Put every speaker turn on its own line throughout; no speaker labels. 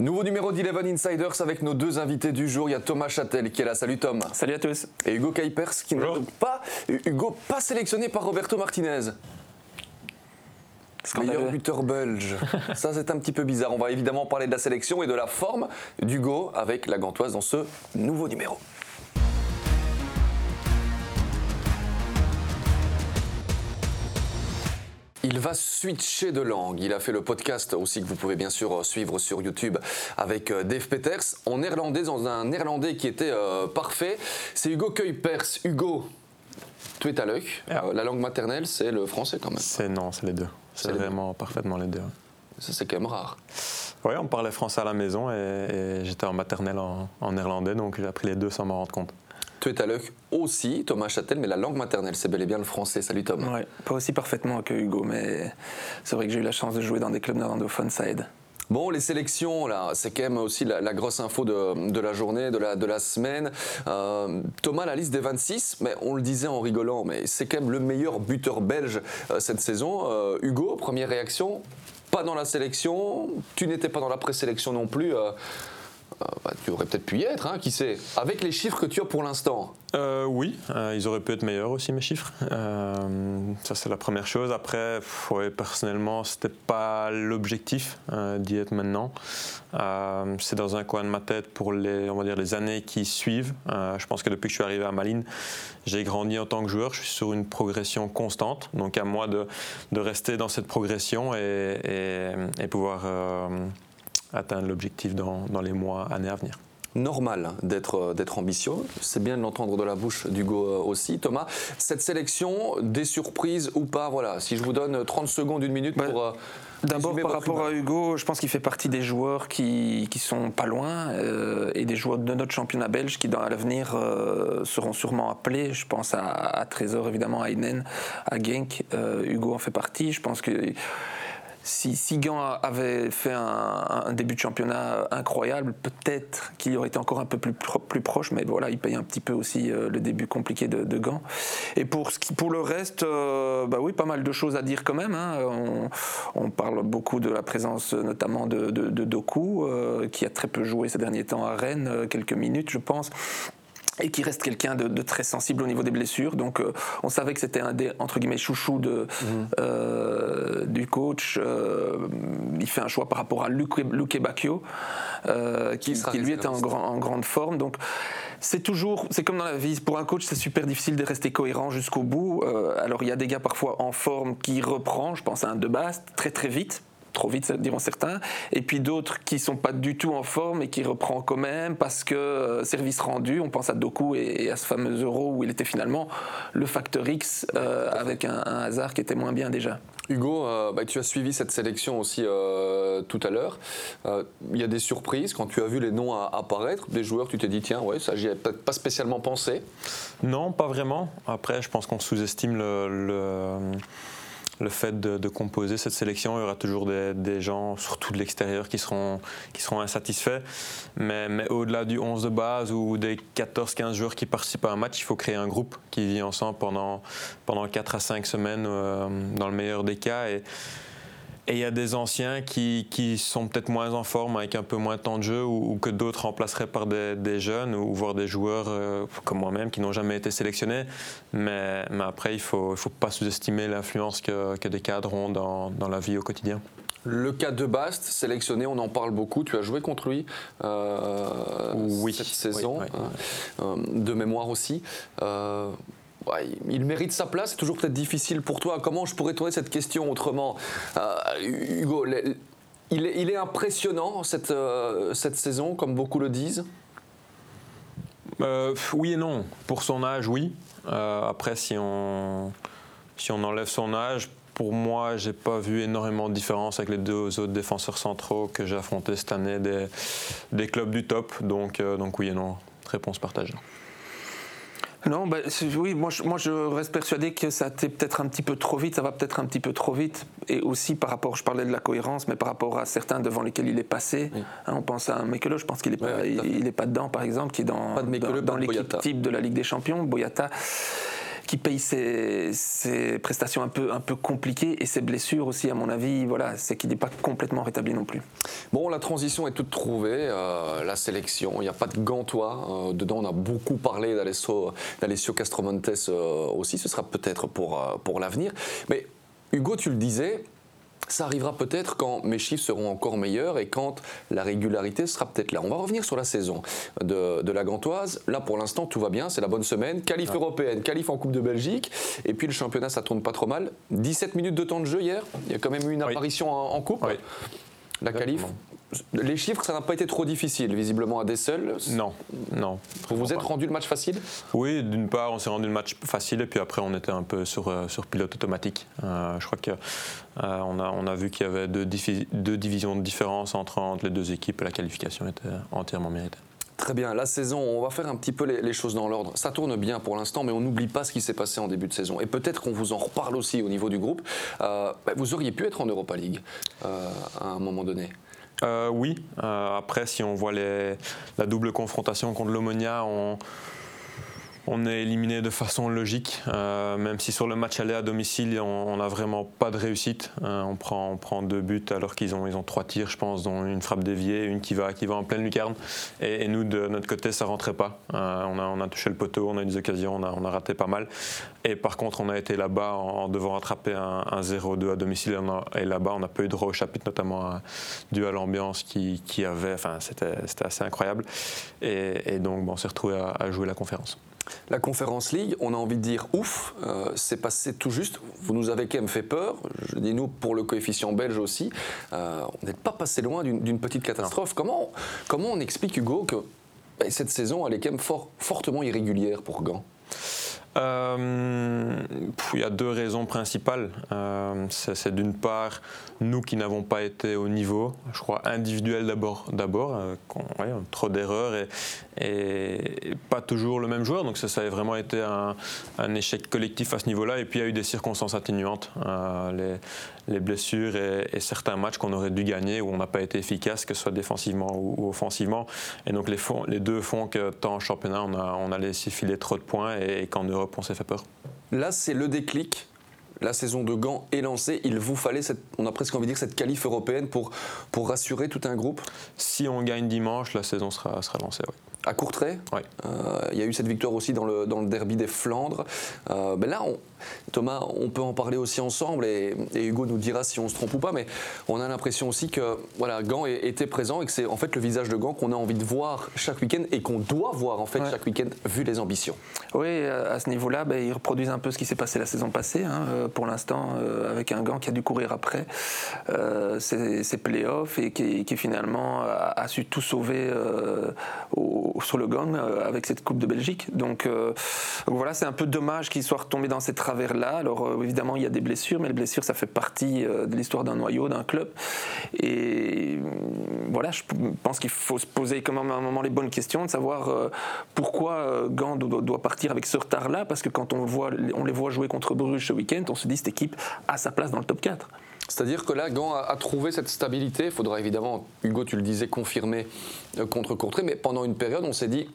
Nouveau numéro d'Eleven Insiders avec nos deux invités du jour. Il y a Thomas Châtel qui est là. Salut Tom.
Salut à tous.
Et Hugo Kuipers qui n'est pas, Hugo, pas sélectionné par Roberto Martinez. Meilleur buteur belge. Ça, c'est un petit peu bizarre. On va évidemment parler de la sélection et de la forme d'Hugo avec la Gantoise dans ce nouveau numéro. Il va switcher de langue. Il a fait le podcast aussi que vous pouvez bien sûr suivre sur YouTube avec euh, Dave Peters en néerlandais, dans un néerlandais qui était euh, parfait. C'est Hugo Kuipers. Hugo, tu es à l'œil. Ah. Euh, la langue maternelle, c'est le français quand même.
C'est non, c'est les deux. C'est vraiment parfaitement les deux.
Ça, c'est quand même rare.
Oui, on parlait français à la maison et, j'étais en maternelle en, en néerlandais, donc j'ai appris les deux sans m'en rendre compte.
Tu es à l'œil aussi, Thomas Châtel, mais la langue maternelle, c'est bel et bien le français. Salut Tom.
Ouais, pas aussi parfaitement que Hugo, mais c'est vrai que j'ai eu la chance de jouer dans des clubs néerlandophones, ça aide.
Bon, les sélections, là, c'est quand même aussi la, grosse info de, la journée, de la, de la semaine. Euh, Thomas, la liste des 26, mais on le disait en rigolant, mais c'est quand même le meilleur buteur belge euh, cette saison. Euh, Hugo, première réaction, pas dans la sélection, tu n'étais pas dans la présélection non plus. Euh, bah, tu aurais peut-être pu y être, hein, qui sait Avec les chiffres que tu as pour l'instant
euh, Oui, euh, ils auraient pu être meilleurs aussi, mes chiffres. ça, c'est la première chose. Après, ouais, personnellement, c'était pas l'objectif d'y être maintenant. c'est dans un coin de ma tête pour les, on va dire, les années qui suivent. je pense que depuis que je suis arrivé à Malines, j'ai grandi en tant que joueur. Je suis sur une progression constante. Donc, à moi de, rester dans cette progression et pouvoir atteindre l'objectif dans, dans les mois, années à venir
normal d'être euh, d'être ambitieux. C'est bien de l'entendre de la bouche d'Hugo euh, aussi. Thomas, cette sélection, des surprises ou pas Voilà, si je vous donne 30 secondes, une minute pour. Euh,
d'abord, par rapport à Hugo, je pense qu'il fait partie des joueurs qui, qui sont pas loin et des joueurs de notre championnat belge qui, dans l'avenir, seront sûrement appelés. Je pense à, Trésor, évidemment, à Inen, à Genk. Hugo en fait partie. Je pense que si Sigan avait fait un, début de championnat incroyable, peut-être qu'il aurait été encore un peu plus, plus proche, mais voilà, il paye un petit peu aussi euh, le début compliqué de, Gand. Et pour, ce qui, pour le reste, euh, bah oui, pas mal de choses à dire quand même. Hein. On, parle beaucoup de la présence notamment de, Doku, euh, qui a très peu joué ces derniers temps à Rennes, quelques minutes, je pense et qui reste quelqu'un de, très sensible au niveau des blessures. Donc, euh, on savait que c'était un des entre guillemets chouchous de, mhm. euh, du coach. Euh, il fait un choix par rapport à Luke, Bacchio, qui, qui, lui était en, grand, en, grande forme. Donc, c'est toujours, c'est comme dans la vie. Pour un coach, c'est super difficile de rester cohérent jusqu'au bout. alors, il y a des gars parfois en forme qui reprend. Je pense à un de base très très vite trop vite, diront certains, et puis d'autres qui sont pas du tout en forme et qui reprend quand même parce que euh, service rendu, on pense à Doku et, à ce fameux euro où il était finalement le facteur X euh, avec un, hasard qui était moins bien déjà.
Hugo, euh, bah, tu as suivi cette sélection aussi tout à l'heure. Il y a des surprises quand tu as vu les noms apparaître, des joueurs, tu t'es dit tiens, ouais, ça j'y avais peut-être pas spécialement pensé.
Non, pas vraiment. Après, je pense qu'on sous-estime le le fait de, composer cette sélection. Il y aura toujours des, gens, surtout de l'extérieur, qui seront, insatisfaits. Mais, au-delà du 11 de base ou des 14-15 joueurs qui participent à un match, il faut créer un groupe qui vit ensemble pendant, pendant 4 à 5 semaines, euh, dans le meilleur des cas. Et il y a des anciens qui, qui sont peut-être moins en forme, avec un peu moins de temps de jeu, ou, que d'autres remplaceraient par des, des, jeunes, ou voire des joueurs euh, comme moi-même qui n'ont jamais été sélectionnés. Mais, mais après, il ne faut, il faut pas sous-estimer l'influence que, que, des cadres ont dans, dans, la vie au quotidien.
Le cas de Bast, sélectionné, on en parle beaucoup. Tu as joué contre lui euh, oui, cette saison, euh, de mémoire aussi il mérite sa place. C'est toujours peut-être difficile pour toi. Comment je pourrais tourner cette question autrement? Euh, Hugo, il est, impressionnant cette, euh, cette saison, comme beaucoup le disent
euh, Oui et non. Pour son âge, oui. après, si on, si on enlève son âge, pour moi, j'ai pas vu énormément de différence avec les deux autres défenseurs centraux que j'ai affrontés cette année des, des clubs du top. Donc, donc oui et non. Réponse partagée.
Non, bah, oui, moi je, moi je reste persuadé que ça a été peut-être un petit peu trop vite, ça va peut-être un petit peu trop vite, et aussi par rapport, je parlais de la cohérence, mais par rapport à certains devant lesquels il est passé. Hein, on pense à Mekelo, je pense qu'il n'est pas, il, est pas dedans, par exemple, qui est dans, dans, l'équipe type de la Ligue des Champions, Boyata qui paye ses, prestations un peu, un peu compliquées et ses blessures aussi, à mon avis, voilà, c'est qu'il n'est pas complètement rétabli non plus.
Bon, la transition est toute trouvée, euh, la sélection, il n'y a pas de gantois. Euh, dedans, on a beaucoup parlé d'Alessio, Castromontes euh, aussi, ce sera peut-être pour, pour l'avenir. Mais Hugo, tu le disais, ça arrivera peut-être quand mes chiffres seront encore meilleurs et quand la régularité sera peut-être là. On va revenir sur la saison de, la Gantoise. Là, pour l'instant, tout va bien, c'est la bonne semaine. Qualif européenne, qualif en Coupe de Belgique. Et puis le championnat, ça tourne pas trop mal. 17 minutes de temps de jeu hier. Il y a quand même eu une apparition en, Coupe. La qualif, les chiffres, ça n'a pas été trop difficile, visiblement, à des seuls
Non, non.
Vous vous êtes rendu le match facile?
Oui, d'une part, on s'est rendu le match facile, et puis après, on était un peu sur, euh, sur pilote automatique. Euh, je crois qu'on euh, a, on a vu qu'il y avait deux, deux, divisions de différence entre, entre les deux équipes, et la qualification était entièrement méritée.
Très bien, la saison, on va faire un petit peu les, choses dans l'ordre. Ça tourne bien pour l'instant, mais on n'oublie pas ce qui s'est passé en début de saison. Et peut-être qu'on vous en reparle aussi au niveau du groupe. Bah, vous auriez pu être en Europa League à un moment donné.
Euh, oui. Euh, après, si on voit la double confrontation contre l'Omonia, on, on est éliminé de façon logique, euh, même si sur le match aller à domicile, on n'a vraiment pas de réussite. Euh, on, prend, deux buts alors qu'ils ont, trois tirs, je pense, dont une frappe déviée, une qui va, qui va en pleine lucarne. Et, nous, de notre côté, ça rentrait pas. Euh, on, a, a, touché le poteau, on a eu des occasions, on a, a raté pas mal. Et par contre, on a été là-bas en, devant rattraper un, 0-2 à domicile. Et, là-bas, on n'a pas eu droit au chapitre, notamment dû à l'ambiance qui, avait. Enfin, c'était assez incroyable. Et, donc, on s'est retrouvé à jouer la conférence.
La Conférence League, on a envie de dire ouf, euh, c'est passé tout juste. Vous nous avez quand même fait peur, je dis nous pour le coefficient belge aussi. Euh, on n'est pas passé loin d'une petite catastrophe. Comment, comment on explique, Hugo, que ben, cette saison, elle est quand même fortement irrégulière pour Gand?
Euh, il y a deux raisons principales. Euh, c'est d'une part nous qui n'avons pas été au niveau, je crois individuel d'abord, d'abord, euh, trop d'erreurs et, pas toujours le même joueur. Donc ça, ça a vraiment été un, échec collectif à ce niveau-là. Et puis il y a eu des circonstances atténuantes, les, les, blessures et, certains matchs qu'on aurait dû gagner où on n'a pas été efficace, que ce soit défensivement ou, offensivement. Et donc les, deux font que tant en championnat on a, on a laissé filer trop de points et qu'en Europe on s'est fait peur.
Là, c'est le déclic. La saison de Gand est lancée. Il vous fallait, cette, on a presque envie de dire, cette qualif européenne pour, pour rassurer tout un groupe
Si on gagne dimanche, la saison sera, sera lancée, oui.
À Courtrai. Euh, il y a eu cette victoire aussi dans le, dans le derby des Flandres. Euh, ben là, on, Thomas, on peut en parler aussi ensemble et, Hugo nous dira si on se trompe ou pas, mais on a l'impression aussi que voilà, Gand était présent et que c'est en fait le visage de Gand qu'on a envie de voir chaque week-end et qu'on doit voir en fait chaque week-end vu les ambitions.
Oui, euh, à ce niveau-là, ben, ils reproduisent un peu ce qui s'est passé la saison passée, hein, pour l'instant, euh, avec un Gand qui a dû courir après ses, ses playoffs et qui, finalement a, su tout sauver sur le Gand avec cette Coupe de Belgique. Donc voilà, c'est un peu dommage qu'il soit retombé dans cette là Alors euh, évidemment, il y a des blessures, mais les blessures, ça fait partie euh, de l'histoire d'un noyau, d'un club. Et euh, voilà, je pense qu'il faut se poser quand même à un moment les bonnes questions, de savoir pourquoi Gand doit partir avec ce retard-là, parce que quand on, voit, on les voit jouer contre Bruges ce week-end, on se dit cette équipe a sa place dans le top 4.
C'est-à-dire que là, Gand a, trouvé cette stabilité. Il faudra évidemment, Hugo, tu le disais, confirmer contre Courtrai, mais pendant une période, on s'est dit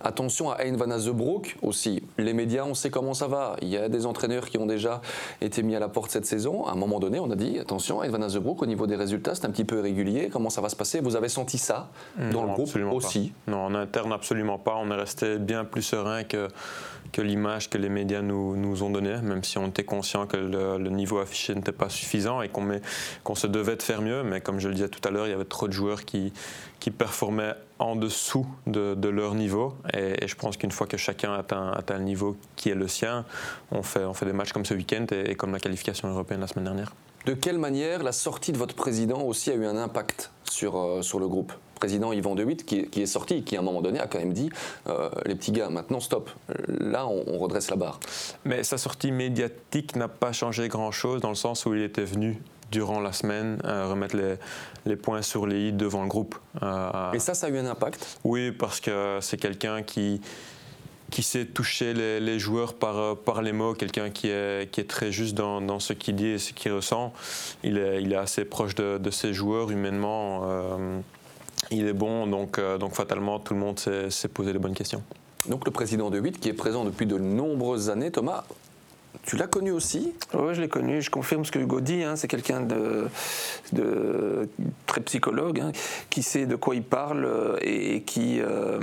Attention à Hein van Azebroek aussi. Les médias, on sait comment ça va. Il y a des entraîneurs qui ont déjà été mis à la porte cette saison. À un moment donné, on a dit attention, Hein van Azebroek, au niveau des résultats, c'est un petit peu irrégulier. Comment ça va se passer? Vous avez senti ça dans le groupe aussi?
Non, en interne, absolument pas. On est resté bien plus serein que que l'image que les médias nous, nous, ont donnée, même si on était conscient que le, niveau affiché n'était pas suffisant et qu'on se devait de faire mieux. Mais comme je le disais tout à l'heure, il y avait trop de joueurs qui, qui performaient en dessous de, de leur niveau. Et, je pense qu'une fois que chacun atteint, atteint, le niveau qui est le sien, on fait, on fait des matchs comme ce week-end et, comme la qualification européenne la semaine dernière.
De quelle manière la sortie de votre président aussi a eu un impact sur, euh, sur le groupe? Président Yvan De Witt qui, qui, est sorti, qui à un moment donné a quand même dit euh, les petits gars, maintenant stop. Là, on, redresse la barre.
Mais sa sortie médiatique n'a pas changé grand-chose dans le sens où il était venu durant la semaine euh, remettre les, les, points sur les i devant le groupe.
Euh, Et ça, ça a eu un impact?
Oui, parce que c'est quelqu'un qui qui sait toucher les, les, joueurs par, par les mots, quelqu'un qui est, qui est très juste dans, dans ce qu'il dit et ce qu'il ressent. Il est, il est assez proche de, de ses joueurs humainement il est bon, donc, euh, donc fatalement, tout le monde s'est posé les bonnes questions.
donc le président de 8 qui est présent depuis de nombreuses années. Thomas, tu l'as connu aussi
Oui, je l'ai connu. Je confirme ce que Hugo dit. Hein. C'est quelqu'un de, très psychologue, hein, qui sait de quoi il parle euh, et, qui, euh,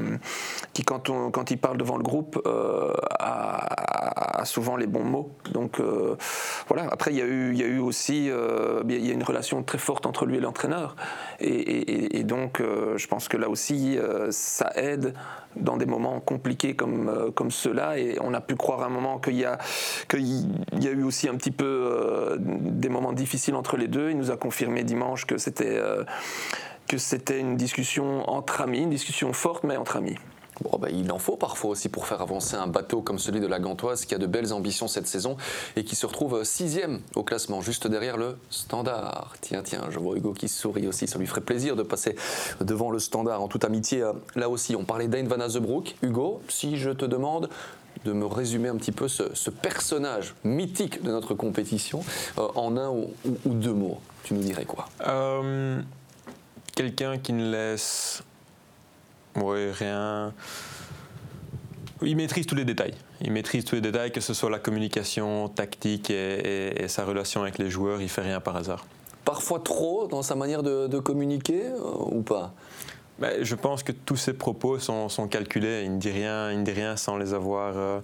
qui quand, on, quand il parle devant le groupe, euh, a, souvent les bons mots. Donc voilà. Après, il y a eu, il y a eu aussi il y a une relation très forte entre lui et l'entraîneur. Et, donc, je pense que là aussi, ça aide dans des moments compliqués comme, comme ceux-là. Et on a pu croire à un moment qu'il y a, il y a eu aussi un petit peu euh, des moments difficiles entre les deux. Il nous a confirmé dimanche que c'était euh, une discussion entre amis, une discussion forte, mais entre amis.
Bon, ben, il en faut parfois aussi pour faire avancer un bateau comme celui de la Gantoise qui a de belles ambitions cette saison et qui se retrouve sixième au classement, juste derrière le standard. Tiens, tiens, je vois Hugo qui sourit aussi, ça lui ferait plaisir de passer devant le standard en toute amitié. Euh, là aussi, on parlait d'Ain Van Azebroek. Hugo, si je te demande de me résumer un petit peu ce, personnage mythique de notre compétition euh, en un ou, deux mots. Tu nous dirais quoi? Euh,
Quelqu'un qui ne laisse rien. Il maîtrise tous les détails. Il maîtrise tous les détails, que ce soit la communication tactique et, sa relation avec les joueurs. Il fait rien par hasard.
Parfois trop dans sa manière de, communiquer euh, ou pas?
Ben, je pense que tous ses propos sont, calculés. Il ne dit rien, il ne dit rien sans les avoir euh,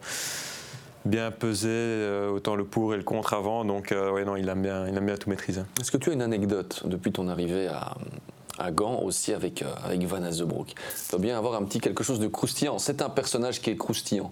bien pesés, euh, autant le pour et le contre avant. Donc, euh, ouais, non, il aime bien, il aime bien tout maîtriser.
Est-ce que tu as une anecdote depuis ton arrivée à, à Gand aussi avec, avec Van Azebroek Il doit bien avoir un petit quelque chose de croustillant. C'est un personnage qui est croustillant.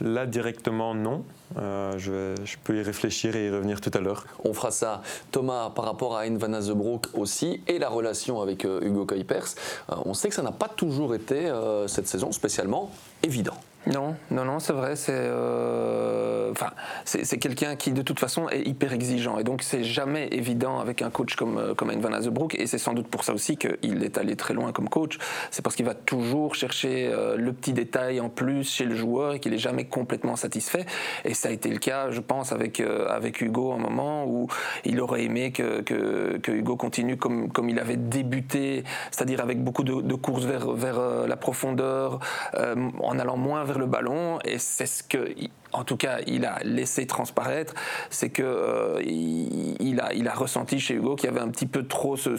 Là, directement, non. Euh, je, peux y réfléchir et y revenir tout à l'heure.
On fera ça. Thomas, par rapport à Hein Van Azebroek aussi, et la relation avec euh, Hugo Kuipers, euh, on sait que ça n'a pas toujours été, cette saison spécialement, évident.
Non, non, non, c'est vrai. C'est, euh, enfin, c'est, quelqu'un qui de toute façon est hyper exigeant et donc c'est jamais évident avec un coach comme euh, comme Van Azebroek et c'est sans doute pour ça aussi qu'il est allé très loin comme coach. C'est parce qu'il va toujours chercher euh, le petit détail en plus chez le joueur et qu'il est jamais complètement satisfait. Et ça a été le cas, je pense, avec avec Hugo un moment où il aurait aimé que, que, Hugo continue comme comme il avait débuté, c'est-à-dire avec beaucoup de, de courses vers vers la profondeur, en allant moins vers le ballon et c'est ce que en tout cas, il a laissé transparaître, c'est que euh, il, a, il a ressenti chez Hugo qu'il y avait un petit peu trop ce,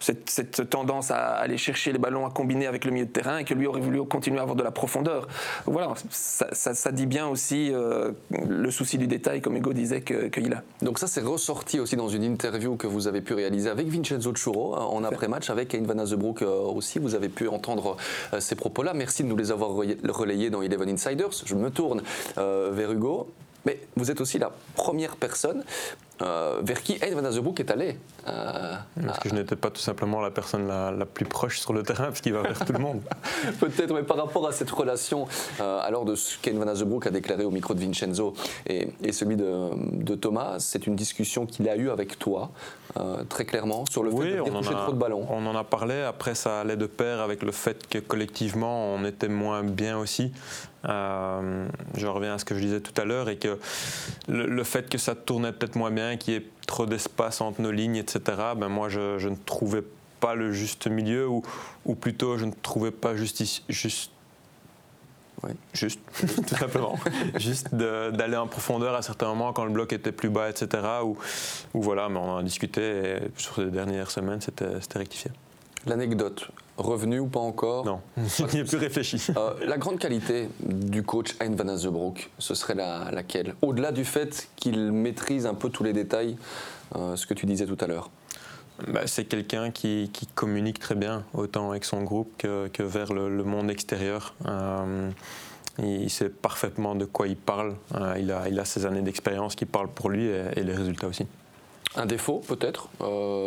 cette, tendance à aller chercher les ballons, à combiner avec le milieu de terrain, et que lui aurait voulu continuer à avoir de la profondeur. Voilà, ça, dit bien aussi euh, le souci du détail, comme Hugo disait qu'il a.
Donc ça, c'est ressorti aussi dans une interview que vous avez pu réaliser avec Vincenzo Churo hein, en après-match, avec Hein Van Azebroek euh, aussi. Vous avez pu entendre ces propos-là. Merci de nous les avoir relayés dans Eleven Insiders. Je me tourne euh, vers Hugo, mais vous êtes aussi la première personne euh, vers qui Ed Van Azebroek est allé.
Euh, Parce que je n'étais pas tout simplement la personne la, plus proche sur le terrain, parce qu'il va vers tout le monde.
Peut-être, mais par rapport à cette relation, alors de ce qu'Ed Van Azebroek a déclaré au micro de Vincenzo et, celui de, Thomas, c'est une discussion qu'il a eue avec toi, très clairement, sur le fait de toucher trop de ballons.
On en a parlé, après ça allait de pair avec le fait que collectivement on était moins bien aussi. Euh, je reviens à ce que je disais tout à l'heure et que le, fait que ça tournait peut-être moins bien, qu'il y ait trop d'espace entre nos lignes, etc., ben moi je, ne trouvais pas le juste milieu ou, ou plutôt je ne trouvais pas justice, juste oui. Juste, tout simplement. Juste d'aller en profondeur à certains moments quand le bloc était plus bas, etc. Ou, ou voilà, mais on en a discuté et sur ces dernières semaines, c'était rectifié.
L'anecdote, revenu ou pas encore
Non, je n'y ai plus réfléchi.
Euh, la grande qualité du coach Hein Van Azebroek, ce serait laquelle? Au-delà du fait qu'il maîtrise un peu tous les détails, euh, ce que tu disais tout à l'heure
bah, c'est quelqu'un qui, communique très bien, autant avec son groupe que, vers le, monde extérieur. Euh, il sait parfaitement de quoi il parle. il, a, il a ses années d'expérience qui parlent pour lui et, les résultats aussi.
Un défaut peut-être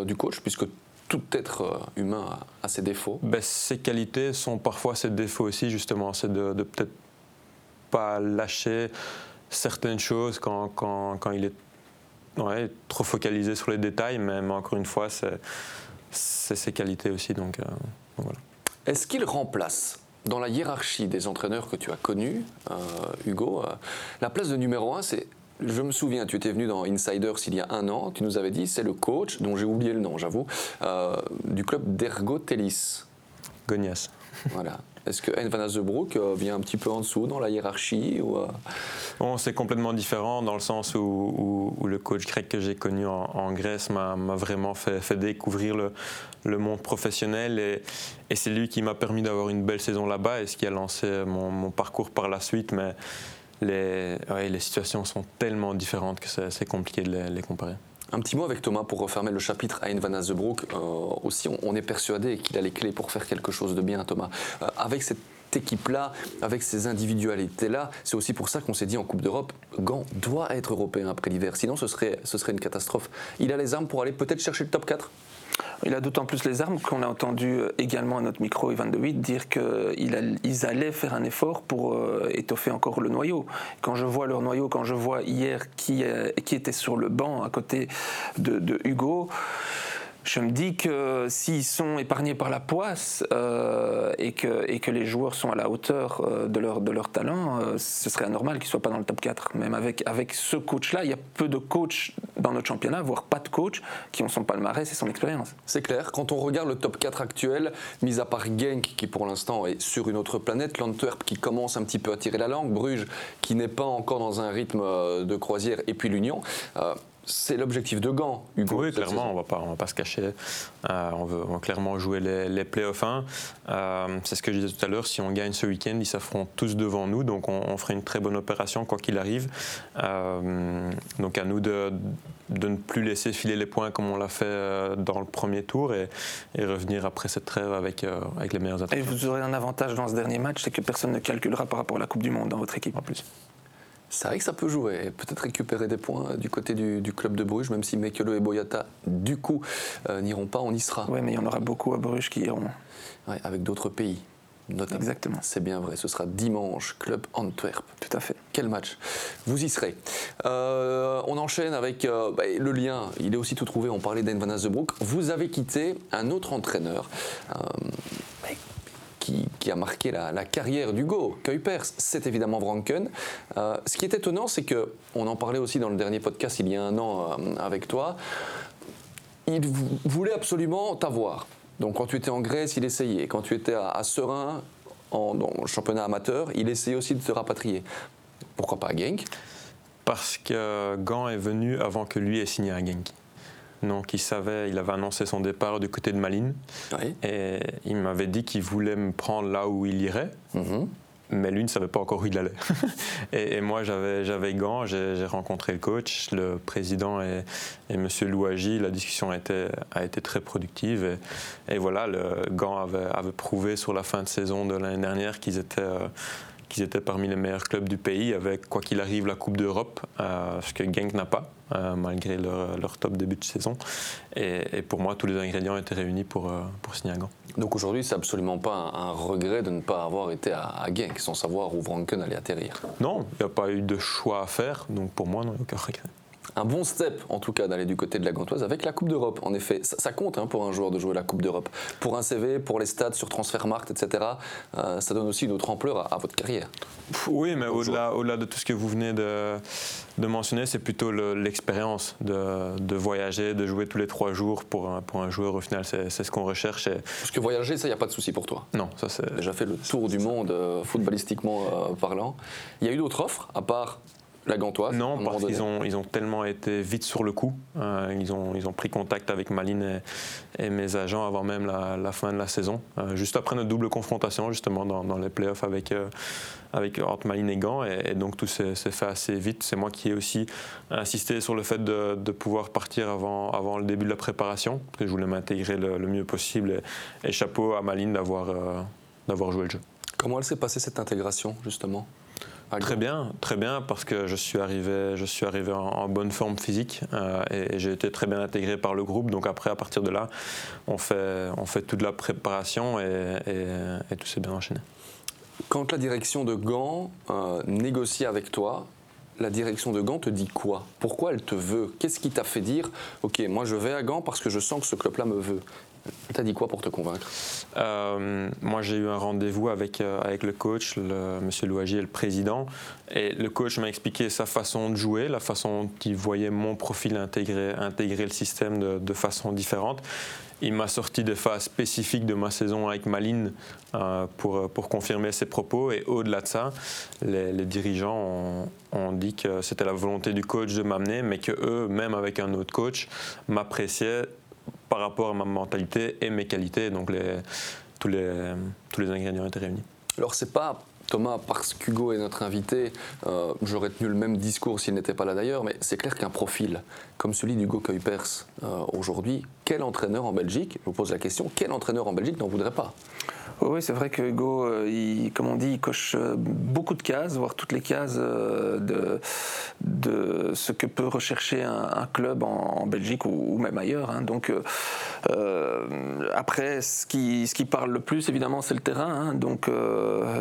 du coach, puisque tout être euh, humain a, ses défauts.
Ben, ses qualités sont parfois ses défauts aussi, justement. C'est de, peut-être pas lâcher certaines choses quand, quand, quand il est ouais, trop focalisé sur les détails, mais, encore une fois, c'est ses qualités aussi. Donc, euh, voilà.
Est-ce qu'il remplace dans la hiérarchie des entraîneurs que tu as connus, euh, Hugo, la place de numéro un, c'est je me souviens, tu étais venu dans Insiders il y a un an, tu nous avais dit c'est le coach, dont j'ai oublié le nom, j'avoue, euh, du club d'Ergo Telis.
Gonias.
Voilà. Est-ce que Hein van Azebroek euh, vient un petit peu en dessous dans la hiérarchie ou, euh,
Bon, c'est complètement différent dans le sens où, où- où le coach grec que j'ai connu en, en Grèce m'a m'a vraiment fait, fait découvrir le, le monde professionnel et, et c'est lui qui m'a permis d'avoir une belle saison là-bas et ce qui a lancé mon, mon parcours par la suite. Mais les, situations sont tellement différentes que c'est compliqué de les, comparer.
Un petit mot avec Thomas pour refermer le chapitre à Van Azebroek. Euh, aussi, on, est persuadé qu'il a les clés pour faire quelque chose de bien, Thomas. Euh, avec cette équipe-là, avec ces individualités-là, c'est aussi pour ça qu'on s'est dit en Coupe d'Europe, Gand doit être européen après l'hiver. Sinon, ce serait, ce serait une catastrophe. Il a les armes pour aller peut-être chercher le top 4
Il a d'autant plus les armes qu'on a entendu euh, également à notre micro, Ivan De Witt, dire qu'ils allaient faire un effort pour euh, étoffer encore le noyau. Quand je vois leur noyau, quand je vois hier qui, euh, était sur le banc à côté de Hugo, je me dis que s'ils sont épargnés par la poisse euh, et, que, les joueurs sont à la hauteur euh, de, leur, talent, euh, ce serait anormal qu'ils ne soient pas dans le top 4. Même avec, avec ce coach-là, il y a peu de coachs dans notre championnat, voire pas de coach, qui ont son palmarès et son expérience.
C'est clair. Quand on regarde le top 4 actuel, mis à part Genk qui pour l'instant est sur une autre planète, l'Antwerp qui commence un petit peu à tirer la langue, Bruges qui n'est pas encore dans un rythme de croisière, et puis l'Union. C'est l'objectif de Gand, Hugo.
Oui, clairement,
saison.
on va pas, on va pas se cacher. Euh, on, veut, on clairement jouer les, les playoffs 1. Euh, c'est ce que je disais tout à l'heure. Si on gagne ce week-end, ils s'affrontent tous devant nous, donc on, on ferait une très bonne opération quoi qu'il arrive. Euh, donc à nous de, de ne plus laisser filer les points comme on l'a fait dans le premier tour et, et revenir après cette trêve avec, euh, avec les meilleurs
Et
attaques.
vous aurez un avantage dans ce dernier match, c'est que personne ne calculera par rapport à la Coupe du Monde dans votre équipe en plus.
C'est vrai que ça peut jouer. Peut-être récupérer des points du côté du, du club de Bruges, même si Mekelo et Boyata, du coup, euh, n'iront pas, on y sera.
Oui, mais il y en aura beaucoup à Bruges qui iront.
Ouais, avec d'autres pays, notamment.
Exactement.
C'est bien vrai. Ce sera dimanche, club Antwerp.
Tout à fait.
Quel match Vous y serez. Euh, on enchaîne avec euh, bah, le lien. Il est aussi tout trouvé. On parlait d'En van Azebroek. Vous avez quitté un autre entraîneur euh, qui, a marqué la, la carrière d'Hugo Kuipers. C'est évidemment Vranken. Euh, ce qui est étonnant, c'est que on en parlait aussi dans le dernier podcast il y a un an euh, avec toi. Il vou- voulait absolument t'avoir. Donc quand tu étais en Grèce, il essayait. Quand tu étais à, à Serein, en, dans le championnat amateur, il essayait aussi de te rapatrier. Pourquoi pas à Genk?
Parce que Gant est venu avant que lui ait signé à Genk. Donc il savait, il avait annoncé son départ du côté de Malines.
Oui.
Et il m'avait dit qu'il voulait me prendre là où il irait,
Mhm.
mais lui ne savait pas encore où il allait. et, et moi, j'avais, j'avais Gant, j'ai, rencontré le coach, le président et, et M. Louagie. La discussion a été, a été très productive. Et, et voilà, le Gant avait, avait prouvé sur la fin de saison de l'année dernière qu'ils étaient. euh, qu'ils étaient parmi les meilleurs clubs du pays, avec quoi qu'il arrive la Coupe d'Europe, euh, ce que Genk n'a pas, euh, malgré leur, leur top début de saison. Et, et pour moi, tous les ingrédients étaient réunis pour, euh, pour signer à Gand.
Donc aujourd'hui, c'est absolument pas un, un regret de ne pas avoir été à, à Genk sans savoir où Vranken allait atterrir.
Non, il n'y a pas eu de choix à faire, donc pour moi, non, il n'y a aucun regret.
Un bon step, en tout cas, d'aller du côté de la Gantoise avec la Coupe d'Europe. En effet, ça, ça compte hein, pour un joueur de jouer la Coupe d'Europe. Pour un CV, pour les stats sur Transfermarkt, etc., euh, ça donne aussi une autre ampleur à, à votre carrière.
Oui, mais au-delà de tout ce que vous venez de, de mentionner, c'est plutôt le- l'expérience de, de voyager, de jouer tous les trois jours pour un, pour un joueur. Au final, c'est c'est ce qu'on recherche. Et
Parce que voyager, ça, il n'y a pas de souci pour toi.
non, ça c'est.
déjà fait le tour du monde euh, footballistiquement euh, parlant. Il y a eu d'autres offres, à part la Gantoise
Non, parce qu'ils ont, ils ont tellement été vite sur le coup. Euh, ils, ont, ils ont pris contact avec Maline et, et mes agents avant même la, la fin de la saison. Euh, juste après notre double confrontation, justement, dans, dans les playoffs avec, euh, avec, entre Maline et Gand. Et, et donc tout s'est fait assez vite. C'est moi qui ai aussi insisté sur le fait de, de pouvoir partir avant, avant le début de la préparation, parce que je voulais m'intégrer le, le mieux possible. Et, et chapeau à Maline d'avoir d'avoir joué le jeu.
Comment elle s'est passée cette intégration, justement? À
Très bien, très bien, parce que je suis arrivé, je suis arrivé en, en bonne forme physique euh, et, et j'ai été très bien intégré par le groupe. Donc après, à partir de là, on fait, on fait toute la préparation et, et- et tout s'est bien enchaîné.
Quand la direction de Gand euh, négocie avec toi, la direction de Gand te dit quoi? Pourquoi elle te veut? Qu'est-ce qui t'a fait dire Ok, moi je vais à Gand parce que je sens que ce club-là me veut Elle t'a dit quoi pour te convaincre?
Euh, moi, j'ai eu un rendez-vous avec, euh, avec le coach, le, monsieur Louagie et le président. Et le coach m'a expliqué sa façon de jouer, la façon dont il voyait mon profil intégrer, intégrer le système de, façon différente. il m'a sorti des phases spécifiques de ma saison avec Maline pour, pour confirmer ses propos. Et au-delà de ça, les, dirigeants ont, dit que c'était la volonté du coach de m'amener, mais que eux, même avec un autre coach, m'appréciaient par rapport à ma mentalité et mes qualités. Donc les, tous, les, tous les ingrédients étaient réunis.
Alors c'est pas Thomas, parce qu'Hugo est notre invité, euh, j'aurais tenu le même discours s'il n'était pas là d'ailleurs, mais c'est clair qu'un profil comme celui d'Hugo Kuipers euh, aujourd'hui, quel entraîneur en Belgique, je vous pose la question, quel entraîneur en Belgique n'en voudrait pas?
Oui, c'est vrai que Hugo, euh, il, comme on dit, il coche euh, beaucoup de cases, voire toutes les cases de, de ce que peut rechercher un, club en, Belgique ou, même ailleurs. Hein. Donc, après, ce qui, ce qui parle le plus, évidemment, c'est le terrain. Hein. Donc,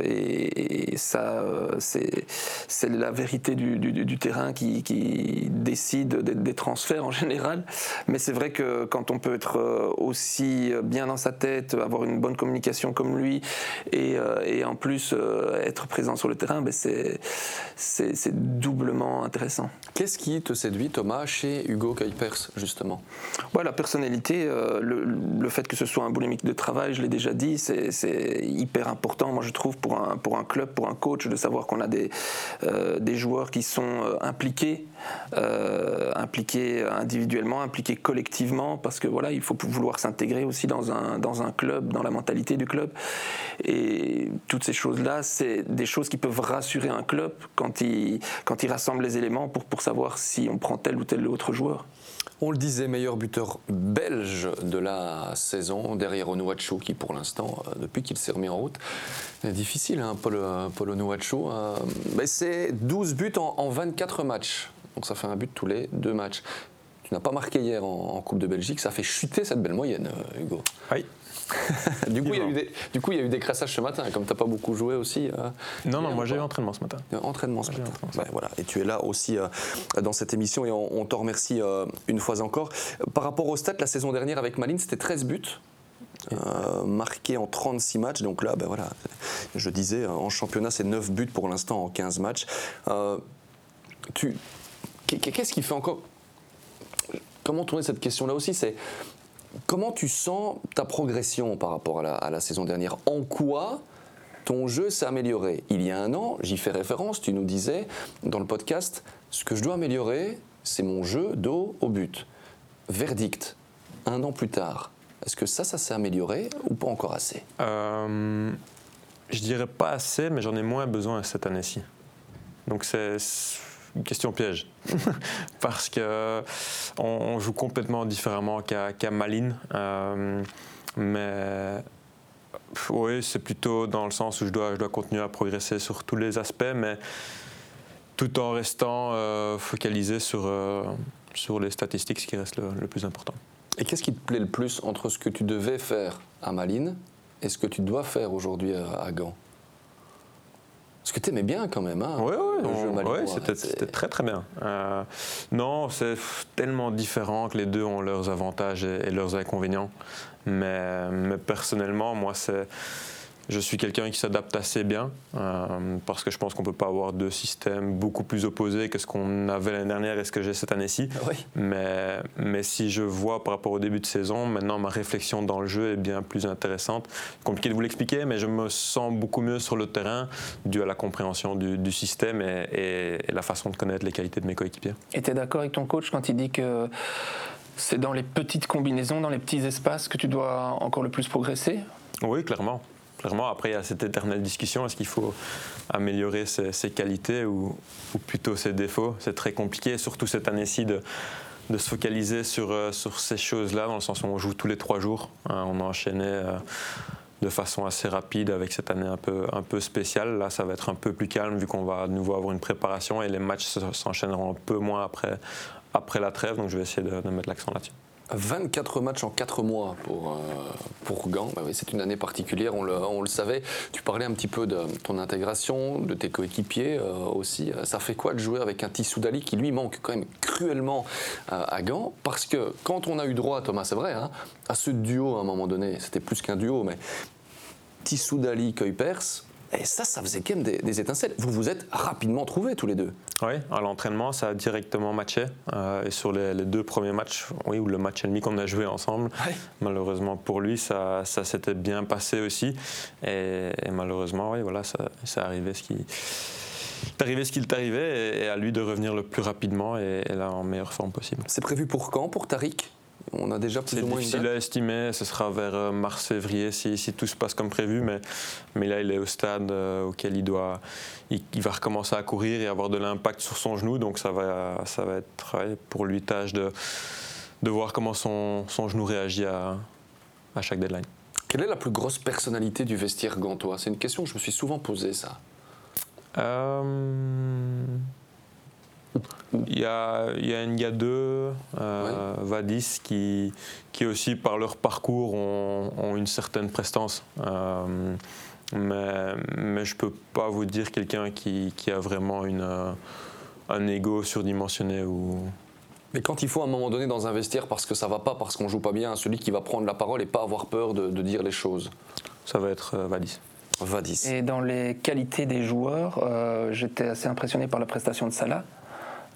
et, ça, c'est la vérité du, terrain qui, qui décide des, transferts en général. Mais c'est vrai que quand on peut être aussi bien dans sa tête, avoir une bonne communication comme lui et, euh, en plus euh, être présent sur le terrain, ben c'est doublement intéressant.
Qu'est-ce qui te séduit, Thomas, chez Hugo Kuipers, justement?
Ouais, La personnalité, euh, le, fait que ce soit un boulimique de travail, je l'ai déjà dit, c'est hyper important, moi je trouve, pour un, pour un club, pour un coach, de savoir qu'on a des, des joueurs qui sont impliqués euh, impliqué individuellement, impliqué collectivement, parce que voilà, il faut vouloir s'intégrer aussi dans un, dans un club, dans la mentalité du club. Et toutes ces choses-là, c'est des choses qui peuvent rassurer un club quand il, quand il rassemble les éléments pour, pour savoir si on prend tel ou tel autre joueur.
On le disait, meilleur buteur belge de la saison, derrière Onuachu, qui pour l'instant, euh, depuis qu'il s'est remis en route, est difficile, hein, Paul, euh, Paul Onuachu. mais c'est 12 buts en, en 24 matchs donc ça fait un but tous les deux matchs. Tu n'as pas marqué hier en, Coupe de Belgique, ça fait chuter cette belle moyenne, euh, Hugo.
Oui.
du, coup, il y a eu des, du coup, il y a eu des crassages ce matin, comme tu n'as pas beaucoup joué aussi. Euh,
non, non, moi j'ai eu entraînement ce matin.
Entraînement ce matin. voilà. Et tu es là aussi euh, dans cette émission et on, te remercie une fois encore. Par rapport au stats, la saison dernière avec Malines, c'était 13 buts. marqués en 36 matchs. Donc là, ben voilà, je disais, en championnat, c'est 9 buts pour l'instant en 15 matchs. tu, Qu'est-ce qui fait encore. Comment tourner cette question-là aussi C'est comment tu sens ta progression par rapport à la, saison dernière? En quoi ton jeu s'est amélioré? Il y a un an, j'y fais référence, tu nous disais dans le podcast ce que je dois améliorer, c'est mon jeu d'eau au but. Verdict, un an plus tard, est-ce que ça, ça s'est amélioré ou pas encore assez? Euh,
Je dirais pas assez, mais j'en ai moins besoin cette année-ci. Donc c'est question piège. Parce que on, joue complètement différemment qu'à Malines. Euh, mais oui, c'est plutôt dans le sens où je dois, je dois continuer à progresser sur tous les aspects, mais tout en restant euh, focalisé sur, euh, sur les statistiques, ce qui reste le, plus important.
Et qu'est-ce qui te plaît le plus entre ce que tu devais faire à Malines et ce que tu dois faire aujourd'hui à Gand? Ce que tu aimais bien quand même. Hein,
oui, oui, c'était très très bien. Euh, non, c'est tellement différent que les deux ont leurs avantages et, leurs inconvénients. mais personnellement, moi, c'est je suis quelqu'un qui s'adapte assez bien euh, parce que je pense qu'on ne peut pas avoir deux systèmes beaucoup plus opposés que ce qu'on avait l'année dernière et ce que j'ai cette année-ci.
Ah
mais, mais si je vois par rapport au début de saison, maintenant ma réflexion dans le jeu est bien plus intéressante. Compliqué de vous l'expliquer, mais je me sens beaucoup mieux sur le terrain dû à la compréhension du, système et, et, la façon de connaître les qualités de mes coéquipiers.
Et tu es d'accord avec ton coach quand il dit que c'est dans les petites combinaisons, dans les petits espaces que tu dois encore le plus progresser?
Oui, clairement après, il y a cette éternelle discussion est-ce qu'il faut améliorer ses, qualités ou, plutôt ses défauts? C'est très compliqué, surtout cette année-ci, de, se focaliser sur, euh, sur ces choses-là, dans le sens où on joue tous les trois jours. Hein, on a enchaîné euh, de façon assez rapide avec cette année un peu, spéciale. Là, ça va être un peu plus calme vu qu'on va à nouveau avoir une préparation et les matchs s'enchaîneront un peu moins après la trêve. Donc, je vais essayer de mettre l'accent là-dessus.
24 matchs en 4 mois pour, euh, pour Gand. Bah c'est une année particulière, on le, savait. Tu parlais un petit peu de ton intégration, de tes coéquipiers euh, aussi. Ça fait quoi de jouer avec un Tissou Dali qui lui manque quand même cruellement euh, à Gand? Parce que quand on a eu droit, Thomas, c'est vrai, hein, à ce duo à un moment donné, c'était plus qu'un duo, mais Tissou Dali, Kuipers, Et ça, ça faisait quand même des, étincelles. Vous vous êtes rapidement trouvés tous les deux.
Oui, à l'entraînement, ça a directement matché. Euh, et sur les, deux premiers matchs, oui, ou le match ennemi qu'on a joué ensemble, malheureusement pour lui, ça, ça s'était bien passé aussi. Et, malheureusement, oui, voilà, ça, ça arrivé ce qui arrivé ce qu'il t'arrivait et à lui de revenir le plus rapidement et, là en meilleure forme possible.
C'est prévu pour quand pour Tariq? On a déjà plus
ou moins difficile à estimer. Ce sera vers euh, mars-février si, si, tout se passe comme prévu. Mais, mais là, il est au stade euh, auquel il doit. Il, va recommencer à courir et avoir de l'impact sur son genou. Donc ça va, ça va être pour lui tâche de, de voir comment son, son genou réagit à, à chaque deadline.
Quelle est la plus grosse personnalité du vestiaire gantois? C'est une question que je me suis souvent posée, ça. Euh...
Il y a, il y a Nga2, euh, Vadis, qui, qui aussi, par leur parcours, ont, une certaine prestance. Euh, mais, mais je ne peux pas vous dire quelqu'un qui, qui, a vraiment une, euh, un ego surdimensionné. Ou...
Mais quand il faut à un moment donné dans un vestiaire parce que ça va pas, parce qu'on joue pas bien, celui qui va prendre la parole et pas avoir peur de, de dire les choses
Ça va être Vadis.
Vadis.
Et dans les qualités des joueurs, j'étais assez impressionné par la prestation de Salah.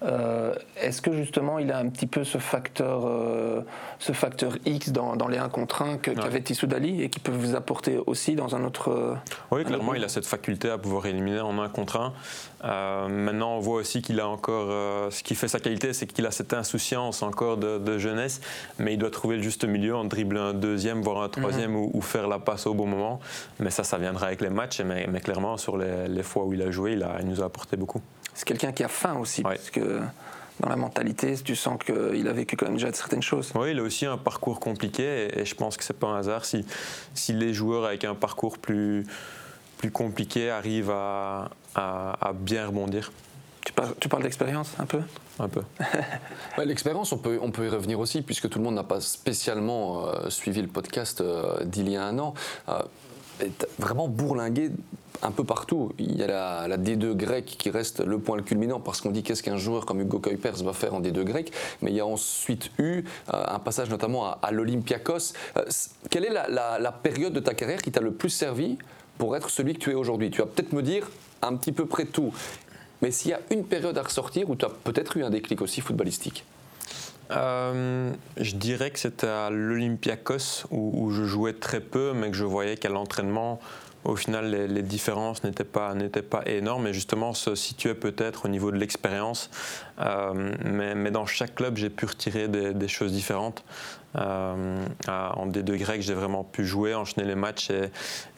Euh, est-ce que justement il a un petit peu ce facteur, euh, ce facteur X dans, les 1 contre 1 qu'avait ouais. Tissoudali et qui peut vous apporter aussi dans un autre. Euh,
oui, clairement, il a cette faculté à pouvoir éliminer en 1 contre 1. maintenant, on voit aussi qu'il a encore. ce qui fait sa qualité, c'est qu'il a cette insouciance encore de, jeunesse, mais il doit trouver le juste milieu en dribbler un deuxième, voire un troisième mhm. ou, faire la passe au bon moment. Mais ça, ça viendra avec les matchs. Mais, mais clairement, sur les, les, fois où il a joué, il, a, il nous a apporté beaucoup
c'est quelqu'un qui a faim aussi, parce que dans la mentalité, tu sens qu'il a vécu quand même déjà certaines choses.
Oui, il a aussi un parcours compliqué, et, je pense que c'est pas un hasard si, si les joueurs avec un parcours plus, plus compliqué arrivent à, à, bien rebondir.
Tu parles, tu parles d'expérience un peu?
Un peu.
L'expérience, on peut, on peut y revenir aussi, puisque tout le monde n'a pas spécialement euh, suivi le podcast euh, d'il y a un an. Euh, vraiment bourlingué un peu partout. Il y a la, D2 grecque qui reste le point culminant parce qu'on dit qu'est-ce qu'un joueur comme Hugo Kuipers va faire en D2 grec. Mais il y a ensuite eu euh, un passage notamment à, l'Olympiakos. Euh, quelle est la, période de ta carrière qui t'a le plus servi pour être celui que tu es aujourd'hui? Tu vas peut-être me dire un petit peu près tout. Mais s'il y a une période à ressortir où tu as peut-être eu un déclic aussi footballistique?
Euh, je dirais que c'était à l'Olympiakos où, je jouais très peu, mais que je voyais qu'à l'entraînement, au final, les, différences n'étaient pas, énormes et justement se situaient peut-être au niveau de l'expérience. Euh, mais, dans chaque club, j'ai pu retirer des, choses différentes. Euh, en D2 grec, j'ai vraiment pu jouer, enchaîner les matchs et,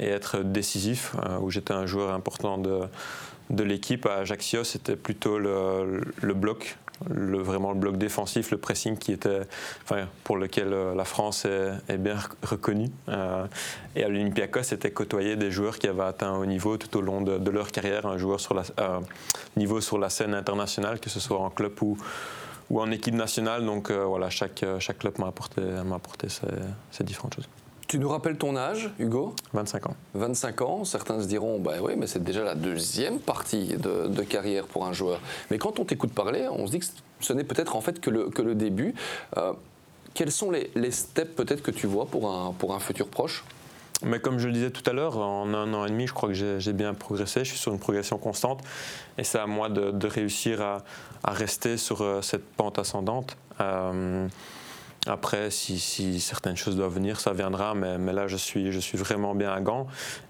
être décisif, euh, où j'étais un joueur important de, l'équipe. À Ajaccio, c'était plutôt le bloc, le, vraiment le bloc défensif, le pressing qui était, enfin, pour lequel euh, la France est, bien reconnue. Euh, et à l'Olympiakos, c'était côtoyer des joueurs qui avaient atteint un haut niveau tout au long de, leur carrière, un joueur euh, niveau sur la scène internationale, que ce soit en club ou, en équipe nationale. Donc voilà, chaque, chaque club m'a apporté, apporté ces différentes choses.
Tu nous rappelles ton âge, Hugo?
25 ans.
25 ans, certains se diront, bah oui, mais c'est déjà la deuxième partie de, carrière pour un joueur. Mais quand on t'écoute parler, on se dit que ce n'est peut-être en fait que le, que le début. Euh, quels sont les, les steps peut-être que tu vois pour un, pour un futur proche?
Mais comme je le disais tout à l'heure, en un an et demi, je crois que j'ai bien progressé. Je suis sur une progression constante. Et c'est à moi de, réussir à, à, rester sur euh, cette pente ascendante. Euh, après, si, certaines choses doivent venir, ça viendra, mais, là, je suis, vraiment bien à Gand.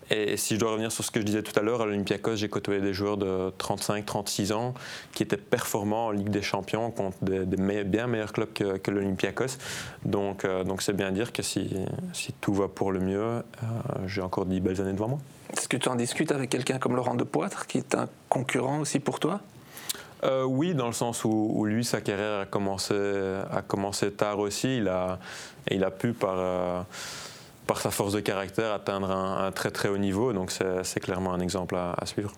Et si je dois revenir sur ce que je disais tout à l'heure, à l'Olympiakos, j'ai côtoyé des joueurs de 35-36 ans qui étaient performants en Ligue des Champions contre des, bien meilleurs clubs que, l'Olympiakos. Donc, euh, donc c'est bien dire que si, si, tout va pour le mieux, euh, j'ai encore 10 belles années devant moi.
Est-ce que tu en discutes avec quelqu'un comme Laurent de Poitre, qui est un concurrent aussi pour toi?
Euh, oui, dans le sens où, lui, sa carrière a commencé, a commencé tard aussi. Il a, il a pu, par, euh, par sa force de caractère, atteindre un, très très haut niveau. Donc c'est clairement un exemple à, suivre.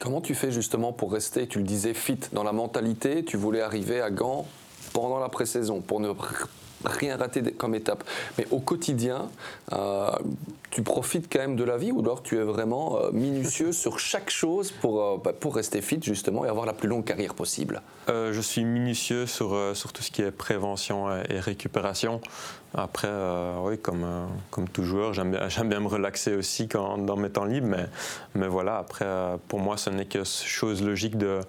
Comment tu fais justement pour rester, tu le disais, fit dans la mentalité? Tu voulais arriver à Gand pendant la pré-saison pour ne rien rater comme étape. Mais au quotidien, euh, tu profites quand même de la vie ou alors tu es vraiment euh, minutieux sur chaque chose pour, euh, bah, pour rester fit justement et avoir la plus longue carrière possible?
Je suis minutieux sur, sur tout ce qui est prévention et récupération. Après, oui, comme, comme tout joueur, j'aime bien, bien, me relaxer aussi quand, dans mes temps libres, mais, mais voilà, après, pour moi, ce n'est que chose logique de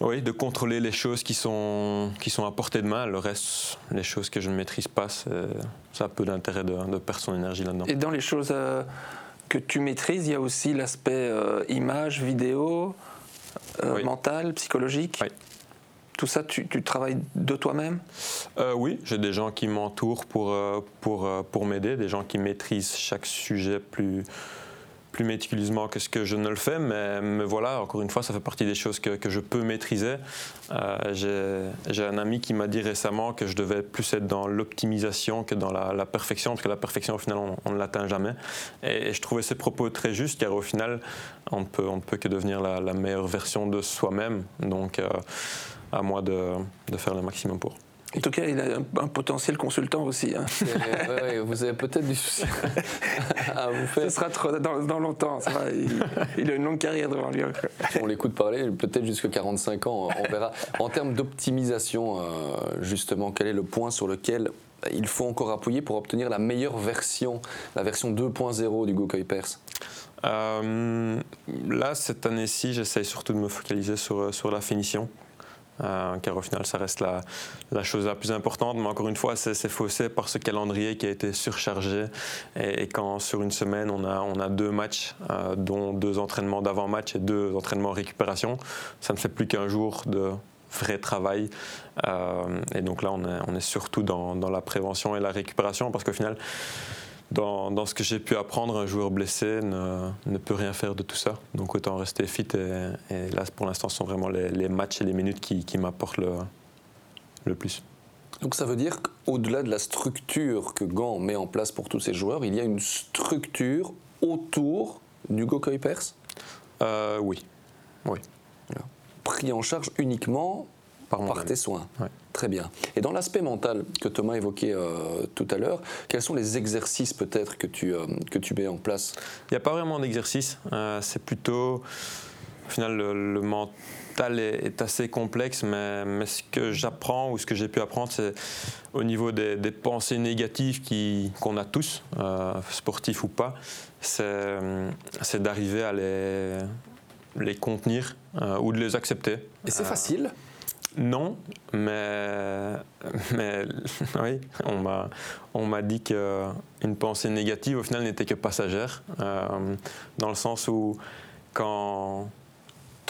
oui, de contrôler les choses qui sont, qui sont à portée de main. Le reste, les choses que je ne maîtrise pas, ça a peu d'intérêt de, de, perdre son énergie là-dedans.
Et dans les choses euh, que tu maîtrises, il y a aussi l'aspect euh, image, vidéo, euh, mental, psychologique
oui.
Tout ça, tu, tu travailles de toi-même?
Oui, j'ai des gens qui m'entourent pour, pour, pour m'aider, des gens qui maîtrisent chaque sujet plus plus méticuleusement que ce que je ne le fais, mais, mais, voilà, encore une fois, ça fait partie des choses que, que je peux maîtriser. Euh, J'ai un ami qui m'a dit récemment que je devais plus être dans l'optimisation que dans la, perfection, parce que la perfection, au final, on, ne l'atteint jamais. Et, je trouvais ces propos très justes, car au final, on ne peut, on peut que devenir la, la meilleure version de soi-même. Donc, euh, à moi de, de faire le maximum pour.
En tout cas, il a un, potentiel consultant aussi. Hein.
vous avez peut-être du souci
à vous faire. Ce sera trop dans, longtemps. il, a une longue carrière devant lui.
On l'écoute parler, peut-être jusqu'à 45 ans, on verra. En termes d'optimisation, euh, justement, quel est le point sur lequel il faut encore appuyer pour obtenir la meilleure version, la version 2.0 du Gokoi Pers?
Euh, Là, cette année-ci, j'essaye surtout de me focaliser sur, sur la finition. Car au final, ça reste la, chose la plus importante. Mais encore une fois, c'est faussé par ce calendrier qui a été surchargé. Et, quand sur une semaine, on a, deux matchs, euh, dont deux entraînements d'avant-match et deux entraînements récupération, ça ne fait plus qu'un jour de vrai travail. Euh, et donc là, on est, on est surtout dans, dans, la prévention et la récupération, parce qu'au final, dans, dans, ce que j'ai pu apprendre, un joueur blessé ne, ne, peut rien faire de tout ça. Donc autant rester fit. Et, là, pour l'instant, ce sont vraiment les, les, matchs et les minutes qui, qui m'apportent le, le plus.
Donc ça veut dire qu'au-delà de la structure que Gant met en place pour tous ses joueurs, il y a une structure autour du Gokoi Pers
euh, Oui. oui.
Pris en charge uniquement par, tes soins. Très bien. Et dans l'aspect mental que Thomas évoquait euh, tout à l'heure, quels sont les exercices peut-être que, tu euh, que tu mets en place?
Il n'y a pas vraiment d'exercice. Euh, c'est plutôt, au final, le, mental est, assez complexe, mais, mais ce que j'apprends ou ce que j'ai pu apprendre, c'est au niveau des, pensées négatives qu'on a tous, sportifs ou pas, c'est d'arriver à les, les contenir ou de les accepter.
Et c'est facile?
Non, mais, mais oui, on m'a, on m'a dit qu'une pensée négative, au final, n'était que passagère, euh, dans le sens où quand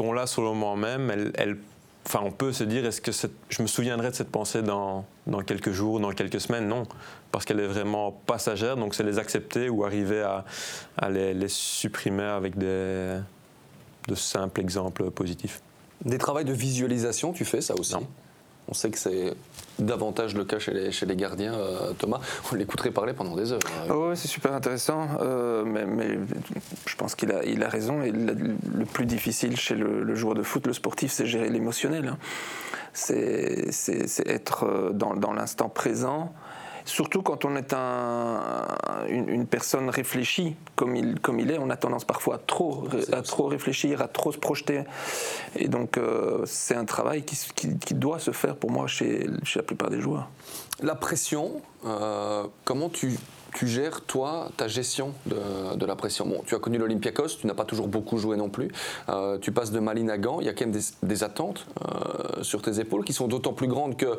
on l'a sur le moment même, elle, enfin, on peut se dire, est-ce que je me souviendrai de cette pensée dans, dans quelques jours, dans quelques semaines? Non, parce qu'elle est vraiment passagère, donc c'est les accepter ou arriver à, les, les supprimer avec des, de simples exemples positifs.
Des travaux de visualisation, tu fais ça aussi On sait que c'est davantage le cas chez les, chez les gardiens, euh, Thomas. On l'écouterait parler pendant des heures.
Hein. oui, c'est super intéressant, euh, mais, je pense qu'il a, il a raison. Et le, plus difficile chez le, joueur de foot, le sportif, c'est gérer l'émotionnel. Hein. C'est, être euh, dans, dans l'instant présent Surtout quand on est un, une, personne réfléchie, comme il, comme il est, on a tendance parfois à trop, à trop réfléchir, à trop se projeter. Et donc, euh, c'est un travail qui, qui, doit se faire pour moi chez, chez la plupart des joueurs.
La pression, euh, comment tu tu gères, toi, ta gestion de, la pression. Bon, tu as connu l'Olympiakos, tu n'as pas toujours beaucoup joué non plus. Euh, tu passes de Malines à Gand, il y a quand même des, attentes euh, sur tes épaules qui sont d'autant plus grandes que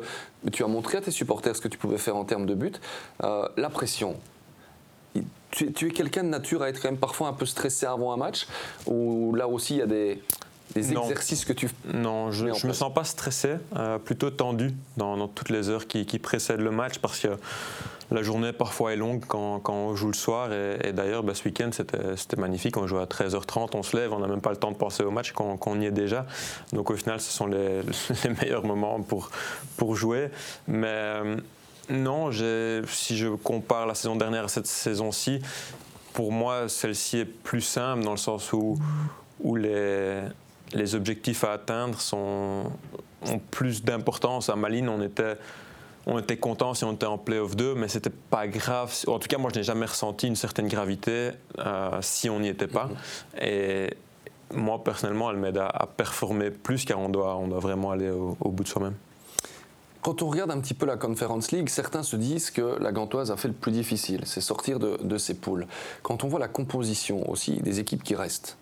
tu as montré à tes supporters ce que tu pouvais faire en termes de but. Euh, la pression, tu, tu es quelqu'un de nature à être quand même parfois un peu stressé avant un match, ou là aussi il y a des, des exercices que tu
Non, je ne me sens pas stressé, plutôt tendu dans, toutes les heures qui, qui, précèdent le match parce que la journée parfois est longue quand, on joue le soir. Et, d'ailleurs, bah, ce week-end, c'était magnifique. On joue à 13h30, on se lève, on n'a même pas le temps de penser au match quand, on y est déjà. Donc au final, ce sont les, meilleurs moments pour, jouer. Mais euh, non, si je compare la saison dernière à cette saison-ci, pour moi, celle-ci est plus simple dans le sens où, les objectifs à atteindre sont, ont plus d'importance. À Malines, on était on était content si on était en playoff 2, mais c'était pas grave. En tout cas, moi, je n'ai jamais ressenti une certaine gravité euh, si on n'y était pas. Mm-hmm. Et moi, personnellement, elle m'aide à, performer plus car on doit, on doit vraiment aller au, bout de soi-même.
Quand on regarde un petit peu la Conference League, certains se disent que la Gantoise a fait le plus difficile, c'est sortir de, de ses poules. Quand on voit la composition aussi des équipes qui restent,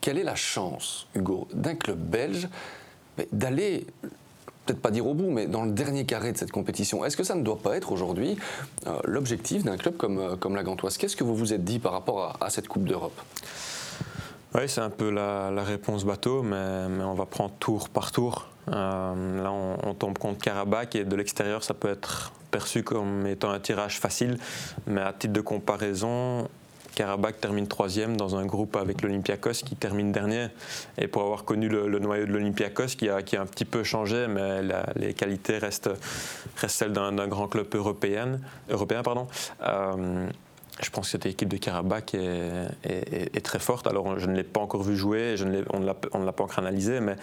quelle est la chance, Hugo, d'un club belge d'aller peut-être pas dire au bout, mais dans le dernier carré de cette compétition. Est-ce que ça ne doit pas être aujourd'hui euh, l'objectif d'un club comme, euh, comme la Gantoise? Qu'est-ce que vous vous êtes dit par rapport à, cette Coupe d'Europe?
Oui, c'est un peu la, réponse bateau, mais, mais, on va prendre tour par tour. Euh, là, on, tombe contre Karabakh et de l'extérieur, ça peut être perçu comme étant un tirage facile, mais à titre de comparaison, Karabakh termine troisième dans un groupe avec l'Olympiakos qui termine dernier. Et pour avoir connu le, noyau de l'Olympiakos qui a, un petit peu changé, mais les qualités restent, restent celles d'un grand club européen, européen pardon, euh, je pense que cette équipe de Karabakh est, très forte. Alors, je ne l'ai pas encore vu jouer, je ne on ne l'a pas encore analysé, mais,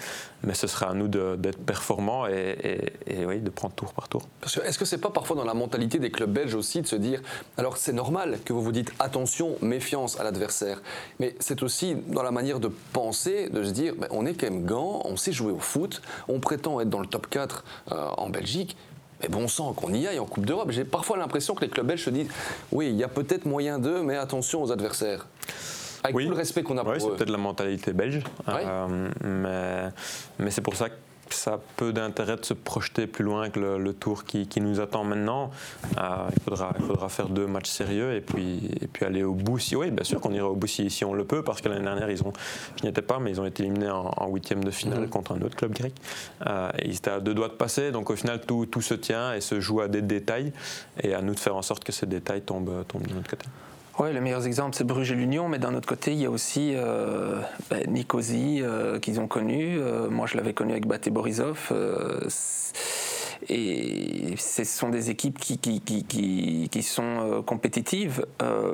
ce sera à nous d'être performants et, oui, de prendre tour par tour.
Est-ce que ce n'est pas parfois dans la mentalité des clubs belges aussi de se dire, alors c'est normal que vous vous dites attention, méfiance à l'adversaire, mais c'est aussi dans la manière de penser, de se dire, ben, on est quand même gants, on sait jouer au foot, on prétend être dans le top 4 euh, en Belgique, mais bon sang qu'on y aille en Coupe d'Europe. J'ai parfois l'impression que les clubs belges se disent oui, il y a peut-être moyen d'eux, mais attention aux adversaires. Avec tout le respect qu'on a pour
oui, c'est peut-être la mentalité belge. Euh, mais, mais c'est pour ça que ça a peu d'intérêt de se projeter plus loin que le, tour qui, nous attend maintenant. Euh, il, faudra, il faudra faire deux matchs sérieux et puis, et puis aller au bout. Si, oui, bien sûr qu'on ira au bout si, on le peut, parce que l'année dernière, ils ont, je n'y étais pas, mais ils ont été éliminés en huitième de finale mmh. contre un autre club grec. Euh, et ils étaient à deux doigts de passer, donc au final, tout, tout se tient et se joue à des détails. Et à nous de faire en sorte que ces détails tombent, tombent de notre côté.
Oui, les meilleurs exemples, c'est Bruges et l'Union, mais d'un autre côté, il y a aussi euh, ben, Nicosie euh, qu'ils ont connu. Euh, moi, je l'avais connu avec Baté Borisov. et ce sont des équipes qui, sont compétitives,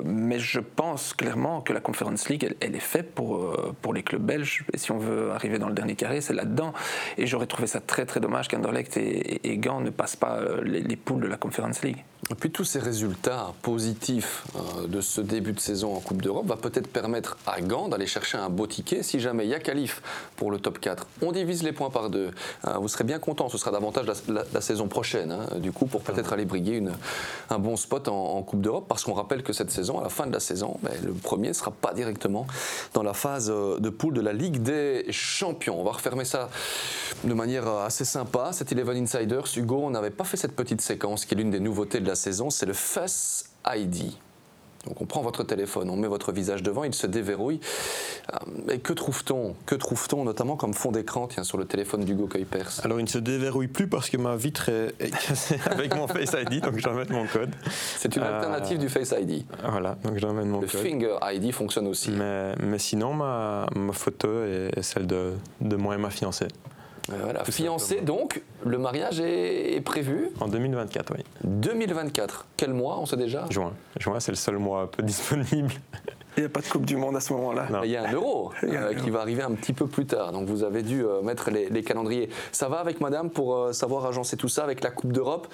mais je pense clairement que la Conference League, elle, est faite pour, pour les clubs belges. Et si on veut arriver dans le dernier carré, c'est là-dedans. Et j'aurais trouvé ça très très dommage qu'Anderlecht et, et, Gand ne passent pas les poules de la Conference League.
Et puis tous ces résultats positifs euh, de ce début de saison en Coupe d'Europe va peut-être permettre à Gand d'aller chercher un beau ticket si jamais il y a qualif pour le top 4. On divise les points par deux. Euh, vous serez bien content, ce sera davantage la, saison prochaine, hein, du coup, pour peut-être aller briguer un bon spot en, Coupe d'Europe, parce qu'on rappelle que cette saison, à la fin de la saison, ben, le premier ne sera pas directement dans la phase euh, de poule de la Ligue des Champions. On va refermer ça de manière assez sympa. Cet Eleven Insiders, Hugo, on n'avait pas fait cette petite séquence qui est l'une des nouveautés de la saison, c'est le Face ID. Donc on prend votre téléphone, on met votre visage devant, il se déverrouille. Euh, et que trouve-t-on Que trouve-t-on notamment comme fond d'écran sur le téléphone d'Hugo Kuipers
Alors il ne se déverrouille plus parce que ma vitre est cassée avec mon Face ID, donc je dois mettre mon code.
C'est une alternative du Face ID.
Voilà, donc je dois mettre mon
code. Le Finger ID fonctionne aussi.
Mais, mais sinon, ma, ma, photo est celle de, de moi et ma fiancée.
Voilà. Fiancé, donc, le mariage est, prévu
En 2024, oui.
2024. Quel mois, on sait déjà?
Juin. Juin, c'est le seul mois un peu disponible.
Il n'y a pas de Coupe du Monde à ce moment-là.
Il y a un euro euh, qui va arriver un petit peu plus tard. Donc vous avez dû euh, mettre les, calendriers. Ça va avec madame pour euh, savoir agencer tout ça avec la Coupe d'Europe?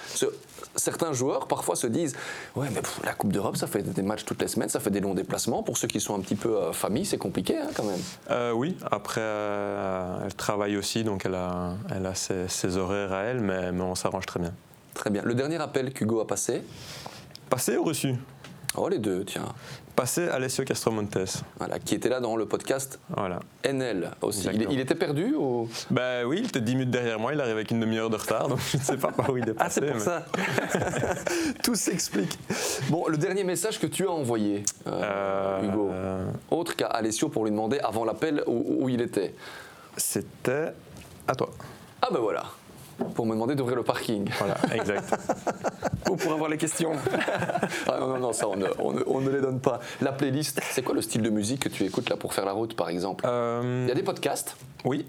Certains joueurs parfois se disent Ouais, mais la Coupe d'Europe, ça fait des matchs toutes les semaines, ça fait des longs déplacements. Pour ceux qui sont un petit peu famille, c'est compliqué hein, quand même.
oui, après, elle travaille aussi, donc elle a, elle a ses, horaires à elle, mais, mais on s'arrange très bien.
Très bien. Le dernier appel qu'Hugo a passé?
Passé ou reçu?
Oh, les deux, tiens.
Passé Alessio Castromontes.
Voilà, qui était là dans le podcast voilà. NL aussi. Il, était perdu ou?
Ben oui, il était 10 minutes derrière moi, il arrive avec une demi-heure de retard, donc je ne sais pas par où il est passé.
Ah, c'est pour ça
Tout s'explique. Bon, le dernier message que tu as envoyé, euh, euh, Hugo, autre qu'à Alessio pour lui demander avant l'appel où il était
C'était à toi.
Ah ben voilà pour me demander d'ouvrir le parking.
Voilà, exact.
Ou pour avoir les questions.
ah non, non, non, ça, on ne, les donne pas. La playlist, c'est quoi le style de musique que tu écoutes là pour faire la route, par exemple? Euh, Il y a des podcasts?
Oui.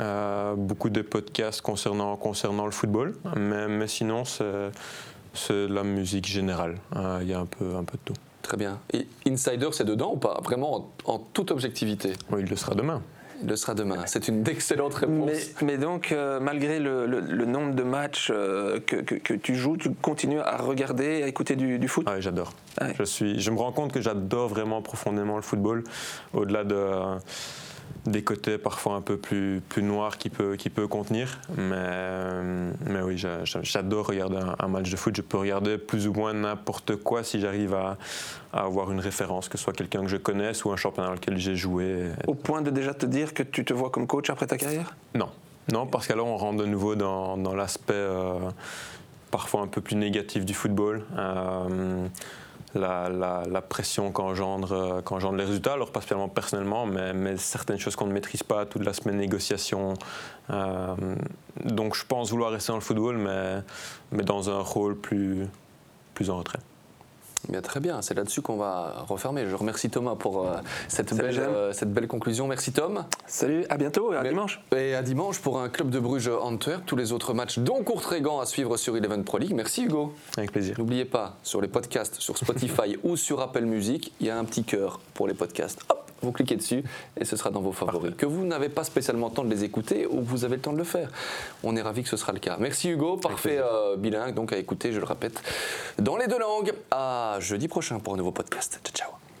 Euh, beaucoup de podcasts concernant, concernant le football, mais, mais sinon, c'est de la musique générale. Euh, il y a un peu, un peu de tout.
Très bien. Et Insider, c'est dedans ou pas? Vraiment en, en toute objectivité?
Oui, il le sera demain.
Le sera demain. C'est une excellente réponse.
Mais, donc, euh, malgré le, nombre de matchs euh, que, tu joues, tu continues à regarder, à écouter du, foot?
Ah Oui, j'adore. Je, suis, je me rends compte que j'adore vraiment profondément le football, au-delà de des côtés parfois un peu plus, plus noirs qu'il peut, qui peut contenir. Mais, mais oui, j'adore regarder un, match de foot. Je peux regarder plus ou moins n'importe quoi si j'arrive à, avoir une référence, que ce soit quelqu'un que je connaisse ou un championnat dans lequel j'ai joué.
Au point de déjà te dire que tu te vois comme coach après ta carrière?
Non. Non, parce qu'alors on rentre de nouveau dans, dans l'aspect euh, parfois un peu plus négatif du football. Euh, la, pression qu'engendre les résultats, alors pas spécialement personnellement, mais, certaines choses qu'on ne maîtrise pas, toute la semaine négociation. Euh, donc je pense vouloir rester dans le football, mais, mais dans un rôle plus, plus en retrait
très bien, c'est là-dessus qu'on va refermer. Je remercie Thomas pour euh, cette, belle, euh, cette belle conclusion. Merci Tom.
Salut, à bientôt et à dimanche.
Et à dimanche pour un club de Bruges Antwerp. Tous les autres matchs, dont Courtrégan, à suivre sur Eleven Pro League. Merci Hugo.
Avec plaisir.
N'oubliez pas, sur les podcasts, sur Spotify ou sur Apple Music, il y a un petit cœur pour les podcasts. Hop vous cliquez dessus et ce sera dans vos favoris. Que vous n'avez pas spécialement le temps de les écouter ou vous avez le temps de le faire. On est ravis que ce sera le cas. Merci Hugo, parfait euh, bilingue, donc à écouter, je le répète, dans les deux langues. À jeudi prochain pour un nouveau podcast. Ciao, ciao.